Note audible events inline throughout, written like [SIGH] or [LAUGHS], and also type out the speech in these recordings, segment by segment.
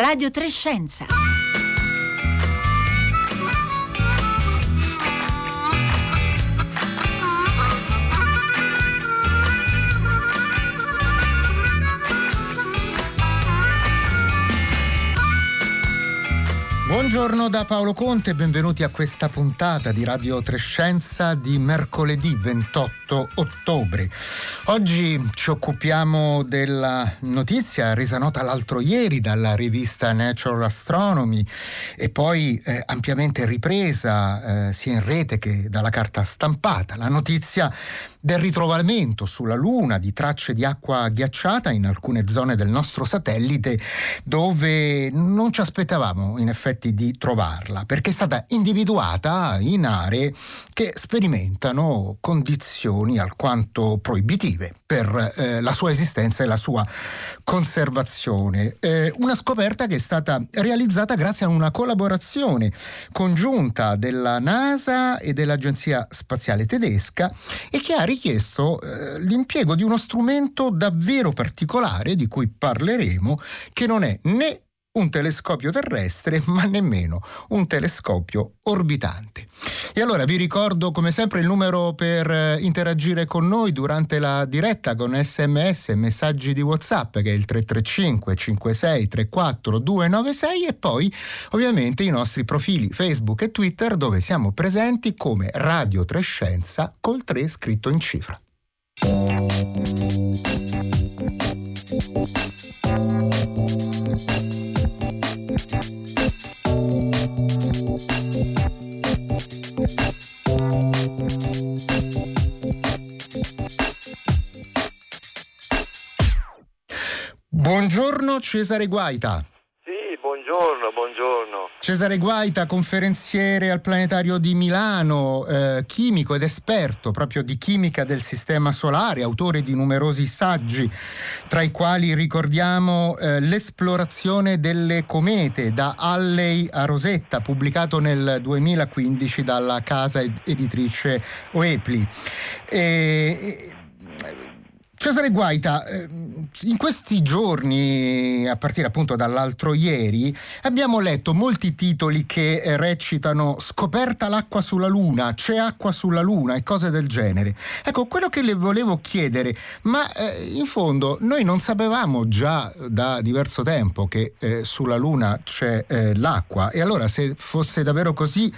Radio Trescenza. Buongiorno da Paolo Conte, benvenuti a questa puntata di Radio Trescenza di mercoledì 28 ottobre. Oggi ci occupiamo della notizia resa nota l'altro ieri dalla rivista Natural Astronomy e poi eh, ampiamente ripresa eh, sia in rete che dalla carta stampata. La notizia del ritrovamento sulla Luna di tracce di acqua ghiacciata in alcune zone del nostro satellite dove non ci aspettavamo in effetti di trovarla perché è stata individuata in aree che sperimentano condizioni alquanto proibitive per eh, la sua esistenza e la sua conservazione. Eh, una scoperta che è stata realizzata grazie a una collaborazione congiunta della NASA e dell'Agenzia Spaziale Tedesca e che ha richiesto eh, l'impiego di uno strumento davvero particolare di cui parleremo, che non è né un telescopio terrestre, ma nemmeno un telescopio orbitante. E allora vi ricordo come sempre il numero per eh, interagire con noi durante la diretta con sms e messaggi di WhatsApp che è il 335 56 34 296 e poi ovviamente i nostri profili Facebook e Twitter dove siamo presenti come Radio Trescenza col 3 scritto in cifra. Buongiorno Cesare Guaita. Cesare Guaita, conferenziere al Planetario di Milano, eh, chimico ed esperto proprio di chimica del sistema solare, autore di numerosi saggi, tra i quali ricordiamo eh, L'esplorazione delle comete da Halley a Rosetta, pubblicato nel 2015 dalla casa editrice Oepli. E, Cesare Guaita, eh, in questi giorni, a partire appunto dall'altro ieri, abbiamo letto molti titoli che recitano scoperta l'acqua sulla Luna, c'è acqua sulla Luna e cose del genere. Ecco, quello che le volevo chiedere, ma eh, in fondo noi non sapevamo già da diverso tempo che eh, sulla Luna c'è eh, l'acqua e allora se fosse davvero così,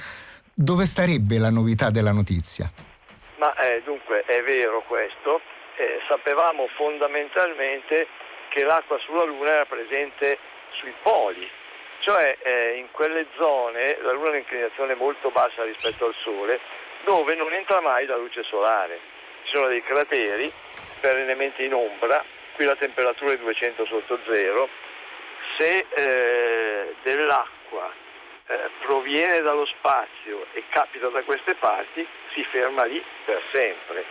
dove starebbe la novità della notizia? Ma eh, dunque è vero questo eh, sapevamo fondamentalmente che l'acqua sulla Luna era presente sui poli, cioè eh, in quelle zone la Luna ha un'inclinazione molto bassa rispetto al Sole, dove non entra mai la luce solare. Ci sono dei crateri perennemente in ombra, qui la temperatura è 200 sotto zero, se eh, dell'acqua eh, proviene dallo spazio e capita da queste parti, si ferma lì per sempre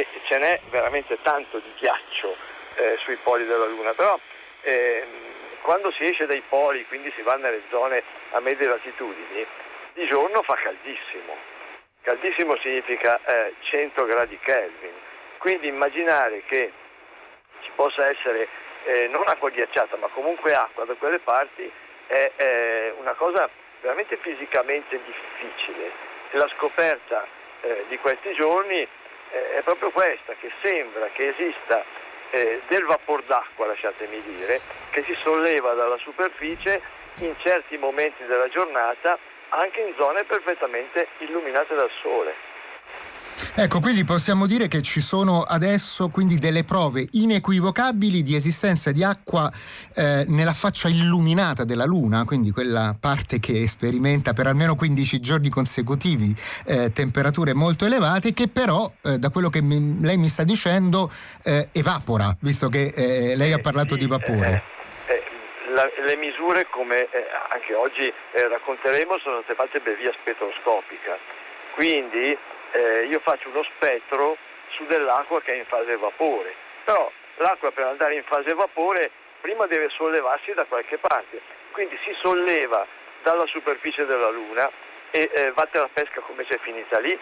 e ce n'è veramente tanto di ghiaccio eh, sui poli della Luna, però eh, quando si esce dai poli, quindi si va nelle zone a medie latitudini, di giorno fa caldissimo. Caldissimo significa eh, 100 gradi Kelvin, quindi immaginare che ci possa essere eh, non acqua ghiacciata ma comunque acqua da quelle parti è, è una cosa veramente fisicamente difficile. La scoperta eh, di questi giorni eh, è proprio questa, che sembra che esista eh, del vapor d'acqua, lasciatemi dire, che si solleva dalla superficie in certi momenti della giornata anche in zone perfettamente illuminate dal sole. Ecco, quindi possiamo dire che ci sono adesso quindi delle prove inequivocabili di esistenza di acqua eh, nella faccia illuminata della Luna, quindi quella parte che sperimenta per almeno 15 giorni consecutivi eh, temperature molto elevate, che però, eh, da quello che mi, lei mi sta dicendo, eh, evapora, visto che eh, lei ha parlato sì, di vapore. Eh, la, le misure, come anche oggi racconteremo, sono state fatte per via spettroscopica. Quindi eh, io faccio uno spettro su dell'acqua che è in fase vapore, però l'acqua per andare in fase vapore prima deve sollevarsi da qualche parte, quindi si solleva dalla superficie della Luna e eh, vatte la pesca come c'è finita lì,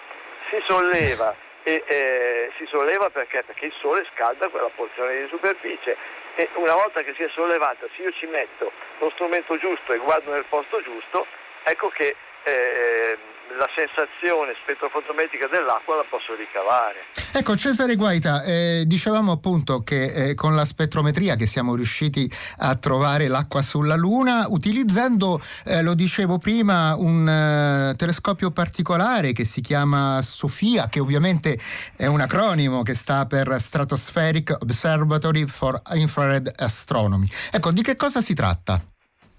si solleva e eh, si solleva perché? perché il sole scalda quella porzione di superficie. E una volta che si è sollevata, se io ci metto lo strumento giusto e guardo nel posto giusto, ecco che eh, la sensazione spettrofotometrica dell'acqua la posso ricavare. Ecco Cesare Guaita, eh, dicevamo appunto che eh, con la spettrometria che siamo riusciti a trovare l'acqua sulla Luna utilizzando, eh, lo dicevo prima, un eh, telescopio particolare che si chiama SOFIA, che ovviamente è un acronimo che sta per Stratospheric Observatory for Infrared Astronomy. Ecco, di che cosa si tratta?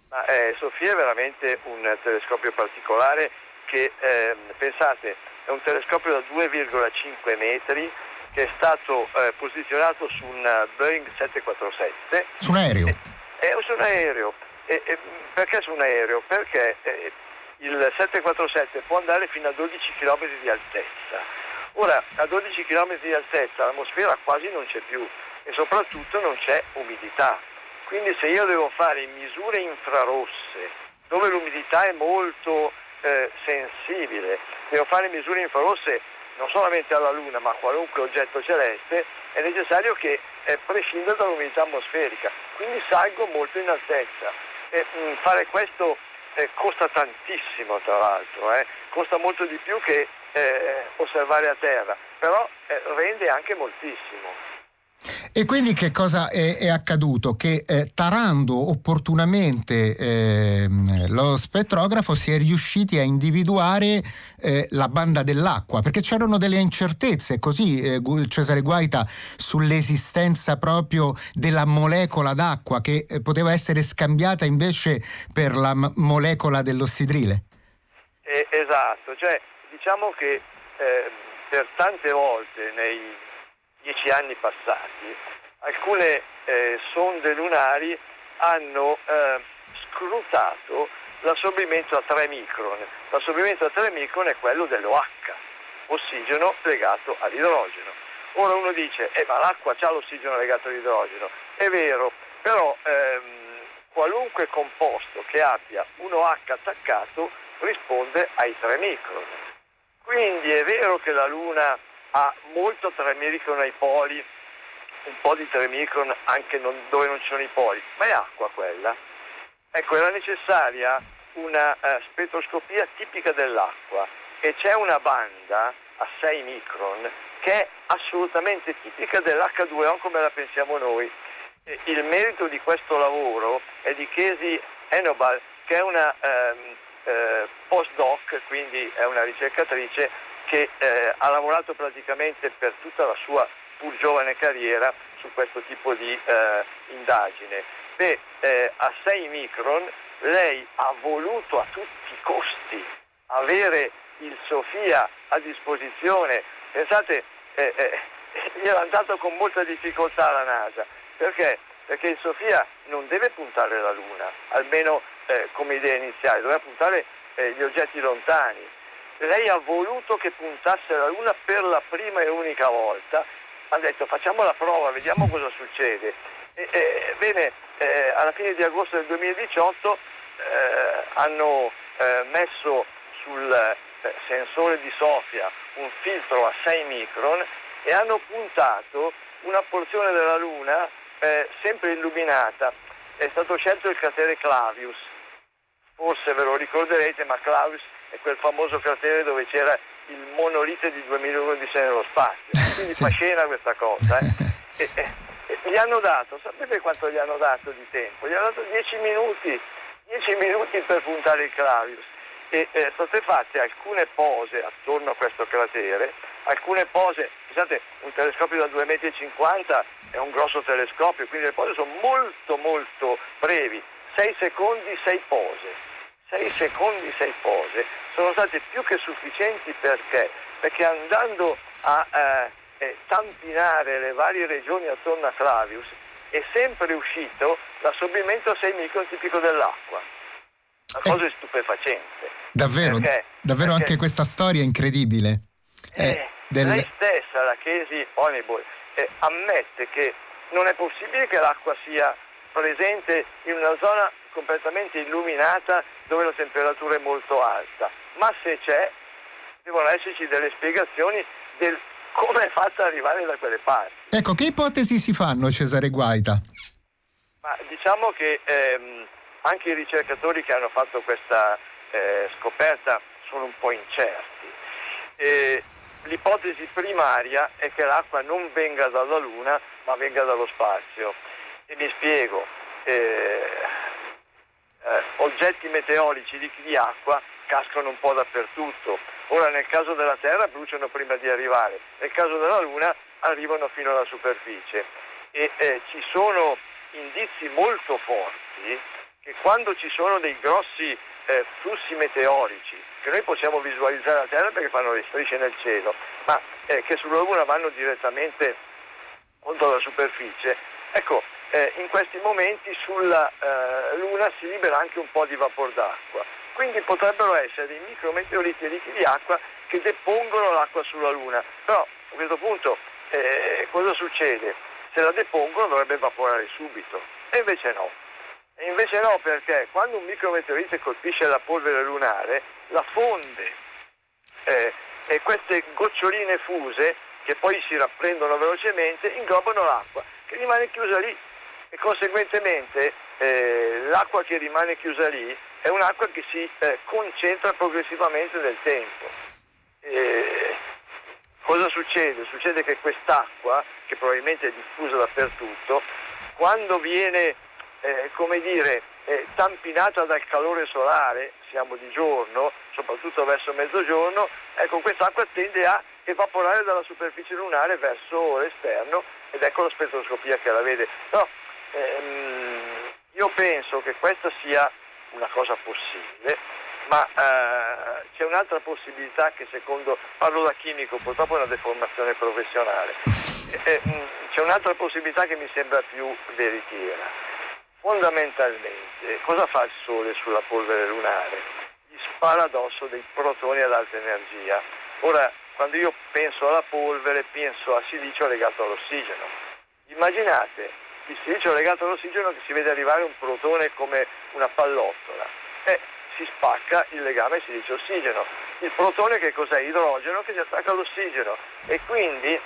Ma, eh, Sofia è veramente un telescopio particolare che, eh, pensate, è un telescopio da 2,5 metri che è stato eh, posizionato su un Boeing 747. Su un aereo? È, è su un aereo. Perché su un aereo? Perché eh, il 747 può andare fino a 12 km di altezza. Ora, a 12 km di altezza l'atmosfera quasi non c'è più e soprattutto non c'è umidità. Quindi se io devo fare misure infrarosse, dove l'umidità è molto eh, sensibile, devo fare misure infrarosse non solamente alla Luna ma a qualunque oggetto celeste, è necessario che eh, prescinda dall'umidità atmosferica, quindi salgo molto in altezza. E, mh, mm, fare questo eh, costa tantissimo tra l'altro, eh. costa molto di più che eh, osservare a terra, però eh, rende anche moltissimo. E quindi che cosa è, è accaduto? Che eh, tarando opportunamente eh, lo spettrografo si è riusciti a individuare eh, la banda dell'acqua, perché c'erano delle incertezze, così eh, Cesare Guaita, sull'esistenza proprio della molecola d'acqua che eh, poteva essere scambiata invece per la m- molecola dell'ossidrile. esatto, cioè diciamo che eh, per tante volte nei dieci anni passati, alcune eh, sonde lunari hanno eh, scrutato l'assorbimento a 3 micron. L'assorbimento a 3 micron è quello dell'OH, ossigeno legato all'idrogeno. Ora uno dice, eh, ma l'acqua ha l'ossigeno legato all'idrogeno. È vero, però ehm, qualunque composto che abbia un OH attaccato risponde ai 3 micron. Quindi è vero che la Luna ha molto 3 micron ai poli, un po' di 3 micron anche non, dove non ci sono i poli, ma è acqua quella. Ecco, era necessaria una uh, spettroscopia tipica dell'acqua e c'è una banda a 6 micron che è assolutamente tipica dell'H2O come la pensiamo noi. E il merito di questo lavoro è di Casey Enobal, che è una um, uh, postdoc, quindi è una ricercatrice che eh, ha lavorato praticamente per tutta la sua pur giovane carriera su questo tipo di eh, indagine. Beh, eh, a 6 micron lei ha voluto a tutti i costi avere il Sofia a disposizione. Pensate, eh, eh, [LAUGHS] gli era andato con molta difficoltà la NASA. Perché? Perché il Sofia non deve puntare la Luna, almeno eh, come idea iniziale, doveva puntare gli oggetti lontani lei ha voluto che puntasse la Luna per la prima e unica volta, ha detto facciamo la prova, vediamo cosa succede. E, e, bene, eh, alla fine di agosto del 2018 eh, hanno eh, messo sul eh, sensore di Sofia un filtro a 6 micron e hanno puntato una porzione della Luna eh, sempre illuminata. È stato scelto il cratere Clavius, forse ve lo ricorderete, ma Clavius è quel famoso cratere dove c'era il monolite di 2001 di sé nello spazio. [LAUGHS] Quindi sì. fa scena questa cosa. Eh? [LAUGHS] e, e, e gli hanno dato, sapete quanto gli hanno dato di tempo? Gli hanno dato 10 minuti, 10 minuti per puntare il Clavius. E eh, sono state fatte alcune pose attorno a questo cratere, alcune pose, pensate, un telescopio da 2,50 m è un grosso telescopio, quindi le pose sono molto molto brevi, 6 secondi, 6 pose 6 secondi, 6 pose sono state più che sufficienti perché? Perché andando a eh, eh, tampinare le varie regioni attorno a Clavius è sempre uscito l'assorbimento a 6 micron tipico dell'acqua. La eh. cosa stupefacente. Davvero, perché? davvero perché anche questa storia è incredibile. Eh, del... Lei stessa, la Casey Honeyball, eh, ammette che non è possibile che l'acqua sia presente in una zona completamente illuminata dove la temperatura è molto alta, ma se c'è devono esserci delle spiegazioni del come è fatta arrivare da quelle parti. Ecco, che ipotesi si fanno Cesare Guaita? Ma diciamo che ehm, anche i ricercatori che hanno fatto questa eh, scoperta sono un po' incerti. E l'ipotesi primaria è che l'acqua non venga dalla Luna ma venga dallo spazio. E mi spiego, eh, eh, oggetti meteorici ricchi di acqua cascano un po' dappertutto. Ora nel caso della Terra bruciano prima di arrivare, nel caso della Luna arrivano fino alla superficie e eh, ci sono indizi molto forti che quando ci sono dei grossi eh, flussi meteorici che noi possiamo visualizzare la Terra perché fanno le strisce nel cielo, ma eh, che sulla Luna vanno direttamente contro la superficie, ecco, eh, in questi momenti sulla eh, Luna si libera anche un po' di vapor d'acqua. Quindi potrebbero essere dei micrometeoriti ricchi di acqua che depongono l'acqua sulla Luna. Però a questo punto eh, cosa succede? Se la depongono dovrebbe evaporare subito. E invece no. E invece no perché quando un micrometeorite colpisce la polvere lunare, la fonde eh, e queste goccioline fuse che poi si rapprendono velocemente inglobano l'acqua che rimane chiusa lì e conseguentemente eh, l'acqua che rimane chiusa lì è un'acqua che si eh, concentra progressivamente nel tempo. E cosa succede? Succede che quest'acqua, che probabilmente è diffusa dappertutto, quando viene eh, come dire, eh, tampinata dal calore solare, siamo di giorno, soprattutto verso mezzogiorno, ecco quest'acqua tende a evaporare dalla superficie lunare verso l'esterno ed ecco la spettroscopia che la vede. No, ehm, io penso che questa sia una cosa possibile, ma eh, c'è un'altra possibilità che secondo, parlo da chimico, purtroppo è una deformazione professionale, [LAUGHS] eh, eh, c'è un'altra possibilità che mi sembra più veritiera Fondamentalmente, cosa fa il Sole sulla polvere lunare? Gli spara addosso dei protoni ad alta energia. Ora, quando io penso alla polvere, penso a silicio legato all'ossigeno. Immaginate il silicio legato all'ossigeno che si vede arrivare un protone come una pallottola. E si spacca il legame silicio-ossigeno. Il protone che cos'è? Idrogeno che si attacca all'ossigeno e quindi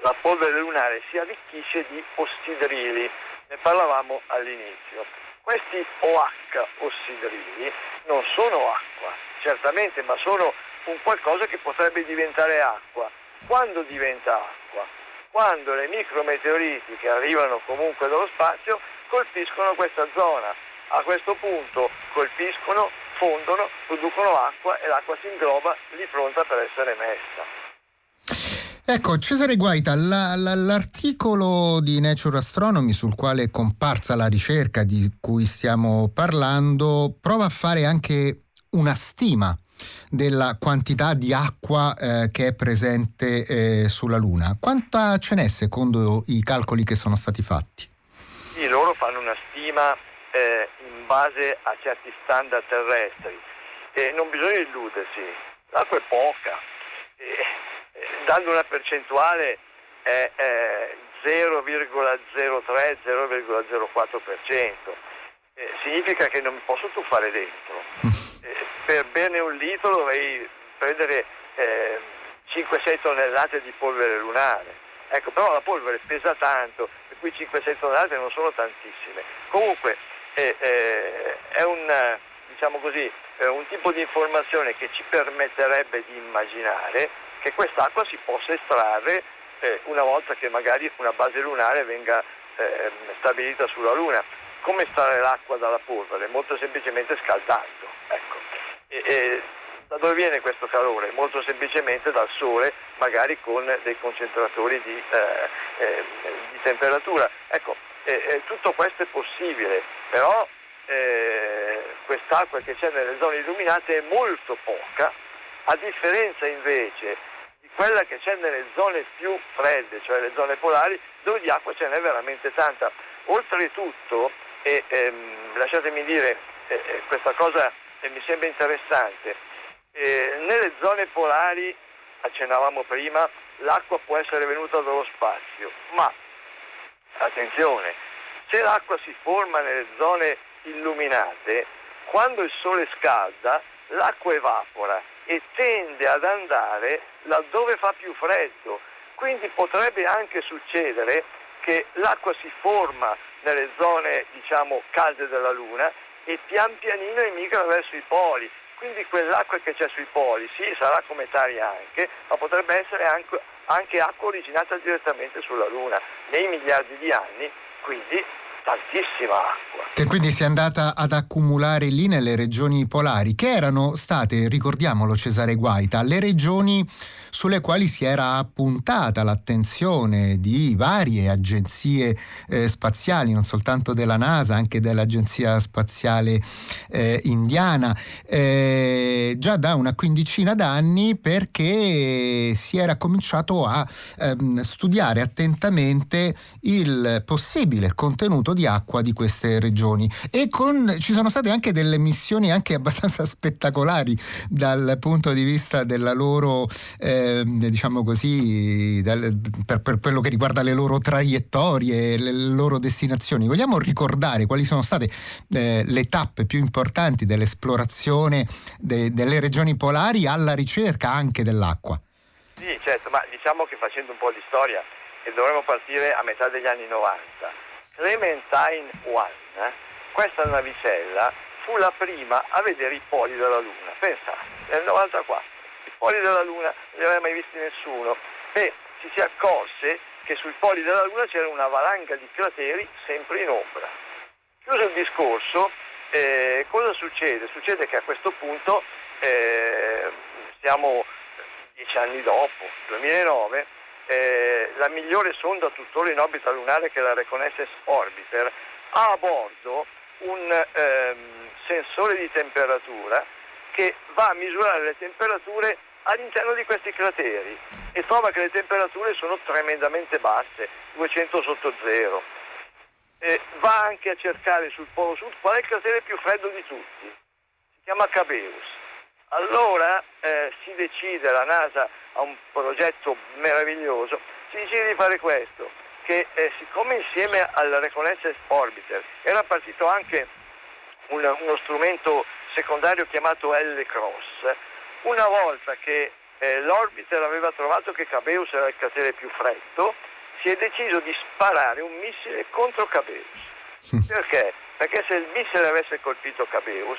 la polvere lunare si arricchisce di ossidrili ne parlavamo all'inizio. Questi OH ossidrili non sono acqua, certamente, ma sono un qualcosa che potrebbe diventare acqua. Quando diventa acqua? Quando le micrometeoriti che arrivano comunque dallo spazio colpiscono questa zona. A questo punto colpiscono, fondono, producono acqua e l'acqua si ingloba lì pronta per essere emessa. Ecco, Cesare Guaita, la, la, l'articolo di Nature Astronomy sul quale è comparsa la ricerca di cui stiamo parlando prova a fare anche una stima della quantità di acqua eh, che è presente eh, sulla Luna. Quanta ce n'è secondo i calcoli che sono stati fatti? Sì, loro fanno una stima eh, in base a certi standard terrestri e non bisogna illudersi, l'acqua è poca dando una percentuale è, è 0,03-0,04%. Eh, significa che non mi posso tuffare dentro. [LAUGHS] Eh, per berne un litro dovrei prendere eh, 5-6 tonnellate di polvere lunare. Ecco, però la polvere pesa tanto, per cui 5-6 tonnellate non sono tantissime. Comunque eh, eh, è un, diciamo così, un tipo di informazione che ci permetterebbe di immaginare che quest'acqua si possa estrarre eh, una volta che magari una base lunare venga stabilita sulla Luna. Come estrarre l'acqua dalla polvere? Molto semplicemente scaldando. Ecco. E, e, da dove viene questo calore? Molto semplicemente dal sole, magari con dei concentratori di, eh, eh di temperatura. Ecco, tutto questo è possibile, però eh, quest'acqua che c'è nelle zone illuminate è molto poca, a differenza invece quella che c'è nelle zone più fredde, cioè le zone polari, dove di acqua ce n'è veramente tanta. Oltretutto, e ehm, lasciatemi dire eh, eh questa cosa eh, mi sembra interessante, eh, nelle zone polari, accennavamo prima, l'acqua può essere venuta dallo spazio, ma attenzione, se l'acqua si forma nelle zone illuminate, quando il sole scalda, l'acqua evapora e tende ad andare laddove fa più freddo. Quindi potrebbe anche succedere che l'acqua si forma nelle zone diciamo, calde della Luna e pian pianino emigra verso i poli. Quindi quell'acqua che c'è sui poli, sì, sarà cometaria anche, ma potrebbe essere anche, anche acqua originata direttamente sulla Luna nei miliardi di anni, quindi tantissima acqua. Che quindi si è andata ad accumulare lì nelle regioni polari, che erano state, ricordiamolo Cesare Guaita, le regioni sulle quali si era puntata l'attenzione di varie agenzie eh, spaziali, non soltanto della NASA, anche dell'Agenzia Spaziale eh, Indiana, eh, già da una quindicina d'anni perché si era cominciato a ehm, studiare attentamente il possibile contenuto di acqua di queste regioni. E con, ci sono state anche delle missioni anche abbastanza [LAUGHS] spettacolari dal punto di vista della loro eh, Ehm, diciamo così, per, per, quello che riguarda le loro traiettorie, le loro destinazioni. Vogliamo ricordare quali sono state eh, le tappe più importanti dell'esplorazione de, delle regioni polari alla ricerca anche dell'acqua? Sì, certo, ma diciamo che facendo un po' di storia e dovremmo partire a metà degli anni 90. Clementine 1, eh, questa navicella fu la prima a vedere i poli della Luna, pensate, nel 94 poli della Luna non li aveva mai visti nessuno e ci si accorse che sui poli della Luna c'era una valanga di crateri sempre in ombra. Chiuso il discorso, eh, cosa succede? Succede che a questo punto, eh, siamo dieci anni dopo, 2009, eh, la migliore sonda tuttora in orbita lunare che è la Reconnaissance Orbiter ha a bordo un ehm, sensore di temperatura che va a misurare le temperature all'interno di questi crateri e trova che le temperature sono tremendamente basse, 200 sotto zero. E va anche a cercare sul polo sud qual è il cratere più freddo di tutti. Si chiama Cabeus. Allora eh, si decide, la NASA ha un progetto meraviglioso, si decide di fare questo, che eh, siccome insieme al Reconnaissance Orbiter era partito anche un, uno strumento secondario chiamato L-Cross, una volta che eh, l'orbiter aveva trovato che Cabeus era il cratere più freddo, si è deciso di sparare un missile contro Cabeus. [LAUGHS] Perché? Perché se il missile avesse colpito Cabeus,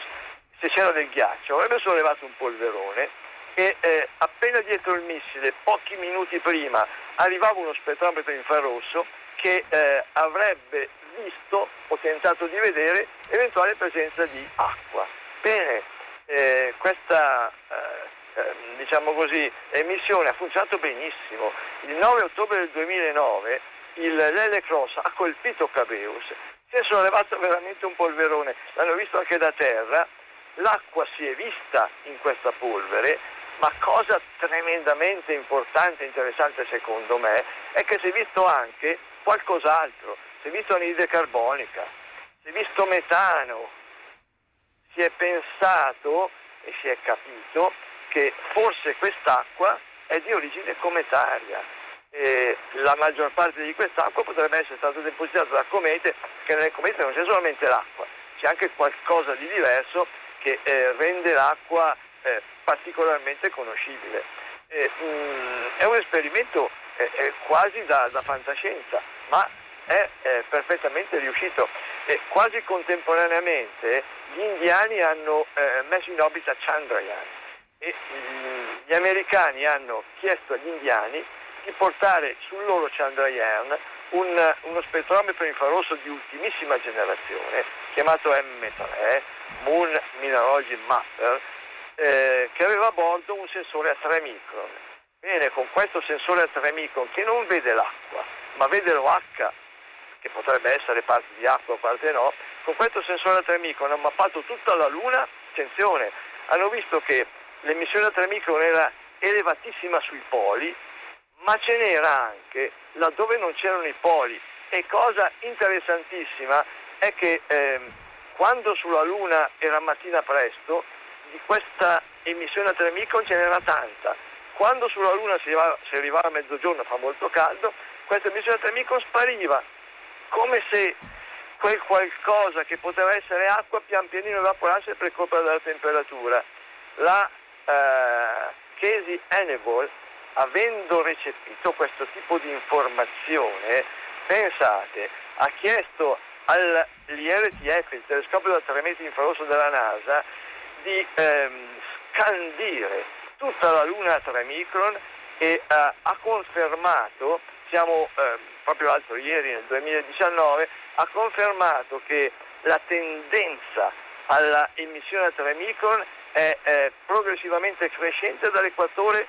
se c'era del ghiaccio, avrebbe sollevato un polverone e eh, appena dietro il missile, pochi minuti prima, arrivava uno spettrometro infrarosso che eh, avrebbe visto o tentato di vedere eventuale presenza di acqua. Bene, eh, questa eh, diciamo così, emissione ha funzionato benissimo. Il 9 ottobre del 2009 il Lele Cross ha colpito Cabeus, si è sollevato veramente un polverone, l'hanno visto anche da terra, l'acqua si è vista in questa polvere, ma cosa tremendamente importante e interessante secondo me è che si è visto anche qualcos'altro, si è visto anidride carbonica, si è visto metano, si è pensato e si è capito che forse quest'acqua è di origine cometaria. E la maggior parte di quest'acqua potrebbe essere stata depositata da comete, che nelle comete non c'è solamente l'acqua, c'è anche qualcosa di diverso che eh, rende l'acqua eh, particolarmente conoscibile. Eh, mh, mm, è un esperimento eh, quasi da, da, fantascienza, ma è perfettamente riuscito. quasi contemporaneamente gli indiani hanno eh, messo in orbita Chandrayaan e mm, gli americani hanno chiesto agli indiani di portare sul loro Chandrayaan un, uno spettrometro infrarosso di ultimissima generazione chiamato M3, Moon Mineralogy Mapper, eh, che aveva a bordo un sensore a 3 micron. Bene, con questo sensore a 3 micron che non vede l'acqua, ma vede l'OH che potrebbe essere parte di acqua parte no, con questo sensore a 3 micron hanno mappato tutta la Luna, attenzione, hanno visto che l'emissione a 3 micron era elevatissima sui poli, ma ce n'era anche laddove non c'erano i poli. E cosa interessantissima è che eh, quando sulla Luna era mattina presto, di questa emissione a 3 micron ce n'era tanta. Quando sulla Luna si arrivava, si arrivava a mezzogiorno, fa molto caldo, questa emissione a 3 micron spariva come se quel qualcosa che poteva essere acqua pian pianino evaporasse per colpa della temperatura. la eh, Casey Hannibal, avendo recepito questo tipo di informazione, pensate, ha chiesto all'IRTF, il telescopio da 3 metri infrarosso della NASA, di ehm, scandire tutta la Luna a 3 micron e eh, ha confermato, siamo eh, proprio l'altro ieri nel 2019, ha confermato che la tendenza alla emissione a 3 micron è, è progressivamente crescente dall'equatore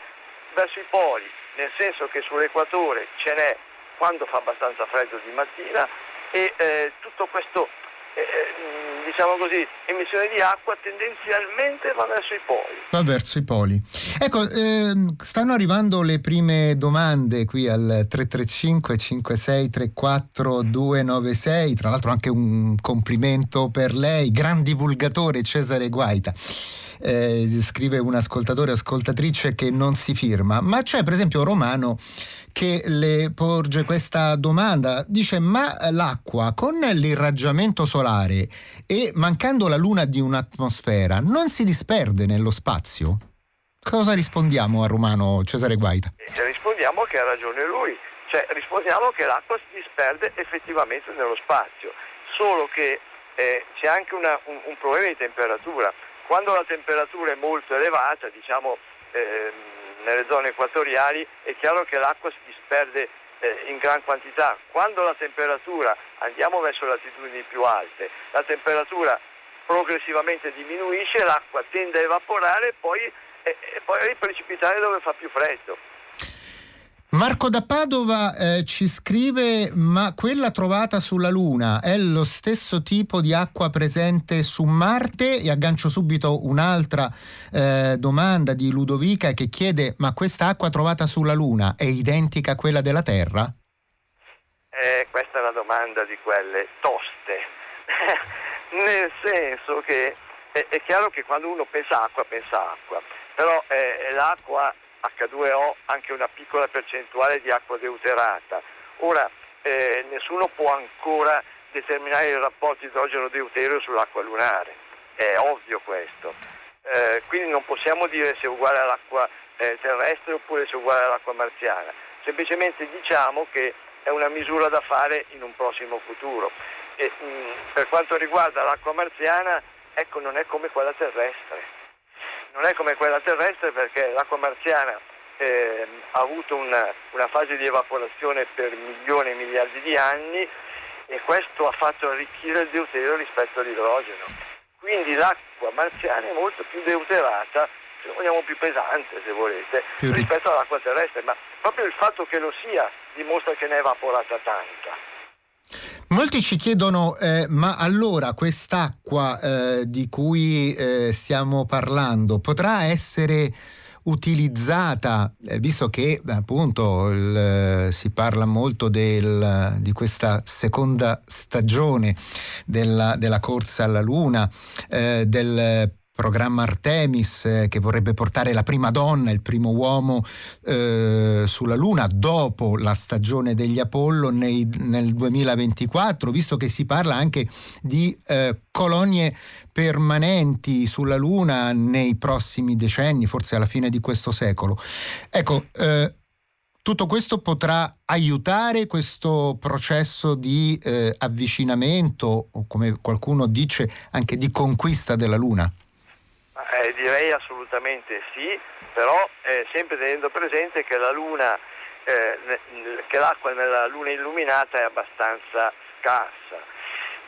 verso i poli, nel senso che sull'equatore ce n'è quando fa abbastanza freddo di mattina e eh, tutto questo eh, eh, diciamo così, emissione di acqua tendenzialmente va verso i poli. Va verso i poli. Ecco, ehm, stanno arrivando le prime domande qui al 335 5634 296, tra l'altro anche un complimento per lei, gran divulgatore Cesare Guaita eh, scrive un ascoltatore o ascoltatrice che non si firma, ma c'è per esempio Romano che le porge questa domanda, dice ma l'acqua con l'irraggiamento solare e mancando la luna di un'atmosfera non si disperde nello spazio? Cosa rispondiamo a Romano Cesare Guaita? Eh, rispondiamo che ha ragione lui, cioè rispondiamo che l'acqua si disperde effettivamente nello spazio, solo che eh, c'è anche una, un, un problema di temperatura. Quando la temperatura è molto elevata, diciamo eh, nelle zone equatoriali, è chiaro che l'acqua si disperde eh, in gran quantità. Quando la temperatura, andiamo verso latitudini più alte, la temperatura progressivamente diminuisce, l'acqua tende a evaporare e poi, e poi a riprecipitare dove fa più freddo. Marco da Padova eh, ci scrive: Ma quella trovata sulla Luna è lo stesso tipo di acqua presente su Marte? E aggancio subito un'altra eh, domanda di Ludovica che chiede: Ma questa acqua trovata sulla Luna è identica a quella della Terra? Eh, questa è una domanda di quelle toste, [LAUGHS] nel senso che è, è, chiaro che quando uno pensa acqua, pensa acqua, però eh, l'acqua H2O anche una piccola percentuale di acqua deuterata. Ora eh, nessuno può ancora determinare il rapporto idrogeno-deuterio sull'acqua lunare, è ovvio questo. Eh, quindi non possiamo dire se è uguale all'acqua eh, terrestre oppure se è uguale all'acqua marziana, semplicemente diciamo che è una misura da fare in un prossimo futuro. E, mh, mm, per quanto riguarda l'acqua marziana, ecco, non è come quella terrestre non è come quella terrestre perché l'acqua marziana eh, ha avuto una, una, fase di evaporazione per milioni e miliardi di anni e questo ha fatto arricchire il deuterio rispetto all'idrogeno. Quindi l'acqua marziana è molto più deuterata, se vogliamo più pesante se volete, rispetto all'acqua terrestre, ma proprio il fatto che lo sia dimostra che ne è evaporata tanta. Molti ci chiedono, eh, ma allora quest'acqua eh, di cui eh, stiamo parlando potrà essere utilizzata, eh, visto che appunto il, si parla molto del, di questa seconda stagione della, della corsa alla Luna, eh, del programma Artemis eh, che vorrebbe portare la prima donna, il primo uomo eh, sulla Luna dopo la stagione degli Apollo nei, nel 2024, visto che si parla anche di eh, colonie permanenti sulla Luna nei prossimi decenni, forse alla fine di questo secolo. Ecco, eh, tutto questo potrà aiutare questo processo di eh, avvicinamento o come qualcuno dice anche di conquista della Luna? Eh, direi assolutamente sì, però eh, sempre tenendo presente che la Luna, eh, che l'acqua nella Luna illuminata è abbastanza scarsa.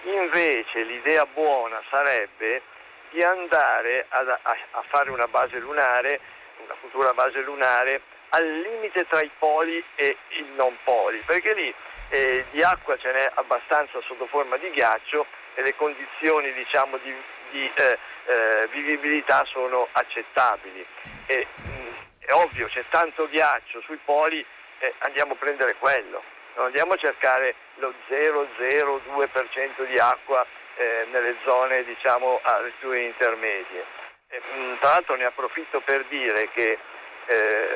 Invece l'idea buona sarebbe di andare a, a, a fare una base lunare, una futura base lunare, al limite tra i poli e i non poli, perché lì eh, di acqua ce n'è abbastanza sotto forma di ghiaccio e le condizioni diciamo, di, di eh, eh, vivibilità sono accettabili. E, mh, mm, è ovvio, c'è tanto ghiaccio sui poli, eh, andiamo a prendere quello, non andiamo a cercare lo 0,02% di acqua eh, nelle zone diciamo, a altitudini intermedie. E, mh, mm, tra l'altro ne approfitto per dire che eh,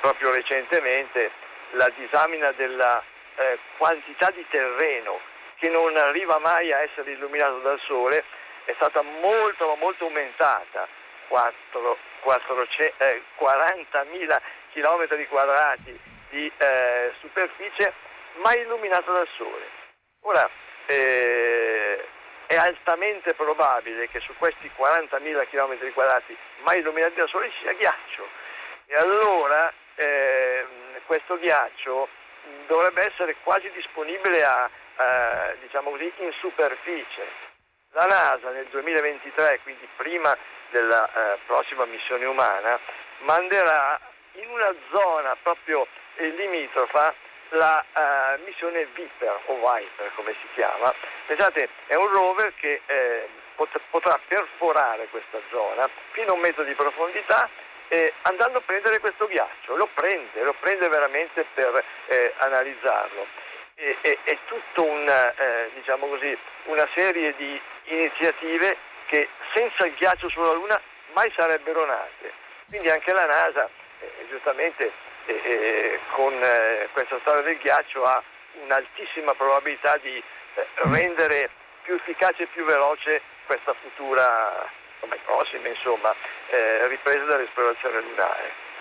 proprio recentemente la disamina della eh, quantità di terreno che non arriva mai a essere illuminato dal sole è stata molto molto aumentata 4, 400, eh, 40.000 km quadrati di eh, superficie mai illuminata dal sole. Ora, eh, è altamente probabile che su questi 40.000 km quadrati mai illuminati dal sole ci sia ghiaccio. E allora eh, questo ghiaccio dovrebbe essere quasi disponibile a, eh, diciamo così, in superficie. La NASA nel 2023, quindi prima della eh, prossima missione umana, manderà in una zona proprio limitrofa la uh, missione Viper o Viper come si chiama. Pensate, è un rover che eh, pot- potrà perforare questa zona fino a un metro di profondità eh, andando a prendere questo ghiaccio, lo prende, lo prende veramente per eh, analizzarlo. E, e, è tutta una, eh, diciamo così, una serie di iniziative che senza il ghiaccio sulla Luna mai sarebbero nate. Quindi anche la NASA, eh, giustamente, eh, con eh, questa storia del ghiaccio ha un'altissima probabilità di eh, rendere più efficace e più veloce questa futura, come prossima insomma, eh, ripresa dell'esplorazione lunare.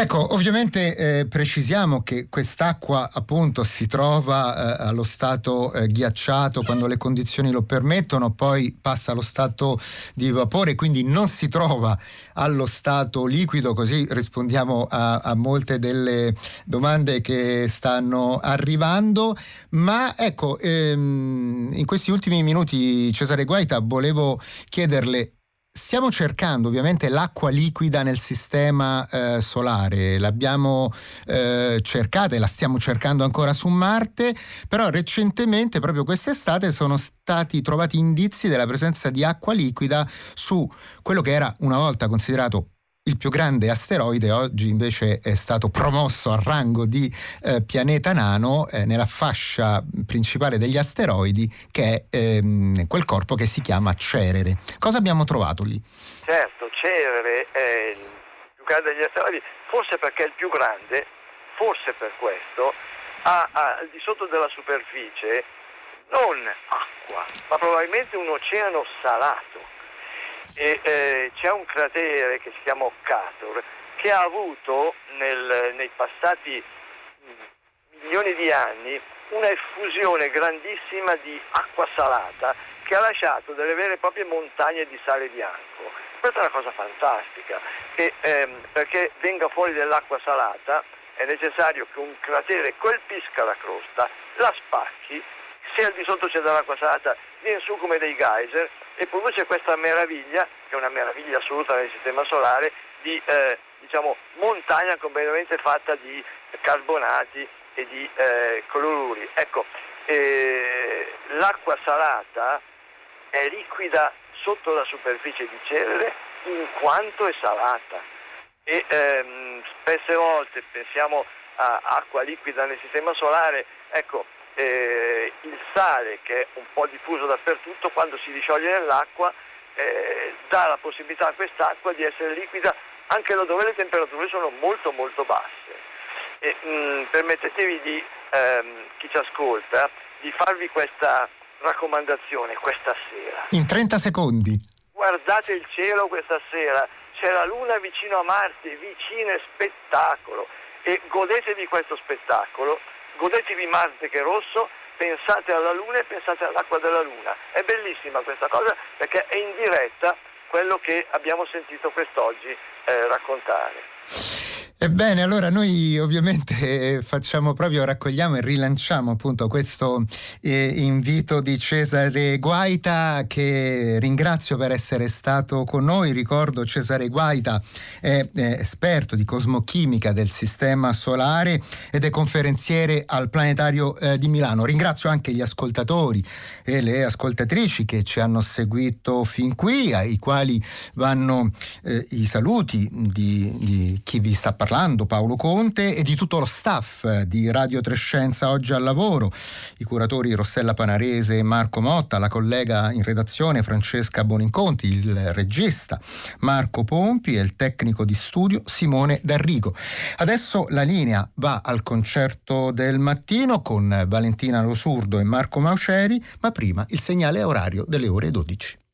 Ecco, ovviamente eh, precisiamo che quest'acqua appunto si trova eh, allo stato eh, ghiacciato quando le condizioni lo permettono, poi passa allo stato di vapore, quindi non si trova allo stato liquido, così rispondiamo a, a molte delle domande che stanno arrivando. Ma ecco, ehm, in questi ultimi minuti Cesare Guaita volevo chiederle Stiamo cercando ovviamente l'acqua liquida nel sistema eh, solare, l'abbiamo eh, cercata e la stiamo cercando ancora su Marte, però recentemente, proprio quest'estate, sono stati trovati indizi della presenza di acqua liquida su quello che era una volta considerato il più grande asteroide oggi invece è stato promosso al rango di eh, pianeta nano eh, nella fascia principale degli asteroidi che è ehm, quel corpo che si chiama Cerere. Cosa abbiamo trovato lì? Certo, Cerere è il più grande degli asteroidi, forse perché è il più grande, forse per questo, ha, ha al di sotto della superficie non acqua, ma probabilmente un oceano salato e eh, c'è un cratere che si chiama Occator che ha avuto nel, nei passati mm, milioni di anni una effusione grandissima di acqua salata che ha lasciato delle vere e proprie montagne di sale bianco. Questa è una cosa fantastica, e, ehm, perché venga fuori dell'acqua salata è necessario che un cratere colpisca la crosta, la spacchi, se al di sotto c'è dell'acqua salata viene su come dei geyser e produce questa meraviglia, che è una meraviglia assoluta nel sistema solare, di eh, diciamo, montagna completamente fatta di carbonati e di eh, cloruri. Ecco, eh, l'acqua salata è liquida sotto la superficie di Cerere in quanto è salata e ehm, spesse volte pensiamo a acqua liquida nel sistema solare, ecco, eh, il sale che è un po' diffuso dappertutto quando si discioglie nell'acqua eh, dà la possibilità a quest'acqua di essere liquida anche laddove le temperature sono molto molto basse. E, mh, mm, permettetevi di, ehm, chi ci ascolta, di farvi questa raccomandazione questa sera. In 30 secondi. Guardate il cielo questa sera, c'è la luna vicino a Marte, vicino è spettacolo e godetevi questo spettacolo godetevi Marte che è rosso, pensate alla Luna e pensate all'acqua della Luna. È bellissima questa cosa perché è in diretta quello che abbiamo sentito quest'oggi eh, raccontare. Ebbene, allora noi ovviamente facciamo proprio, raccogliamo e rilanciamo appunto questo eh, invito di Cesare Guaita che ringrazio per essere stato con noi. Ricordo Cesare Guaita è, è esperto di cosmochimica del sistema solare ed è conferenziere al Planetario eh, di Milano. Ringrazio anche gli ascoltatori e le ascoltatrici che ci hanno seguito fin qui, ai quali vanno eh, i saluti di, di chi vi sta parlando Paolo Conte e di tutto lo staff di Radio Trescenza oggi al lavoro, i curatori Rossella Panarese e Marco Motta, la collega in redazione Francesca Boninconti, il regista Marco Pompi e il tecnico di studio Simone D'Arrigo. Adesso la linea va al concerto del mattino con Valentina Rosurdo e Marco Mauceri, ma prima il segnale orario delle ore 12.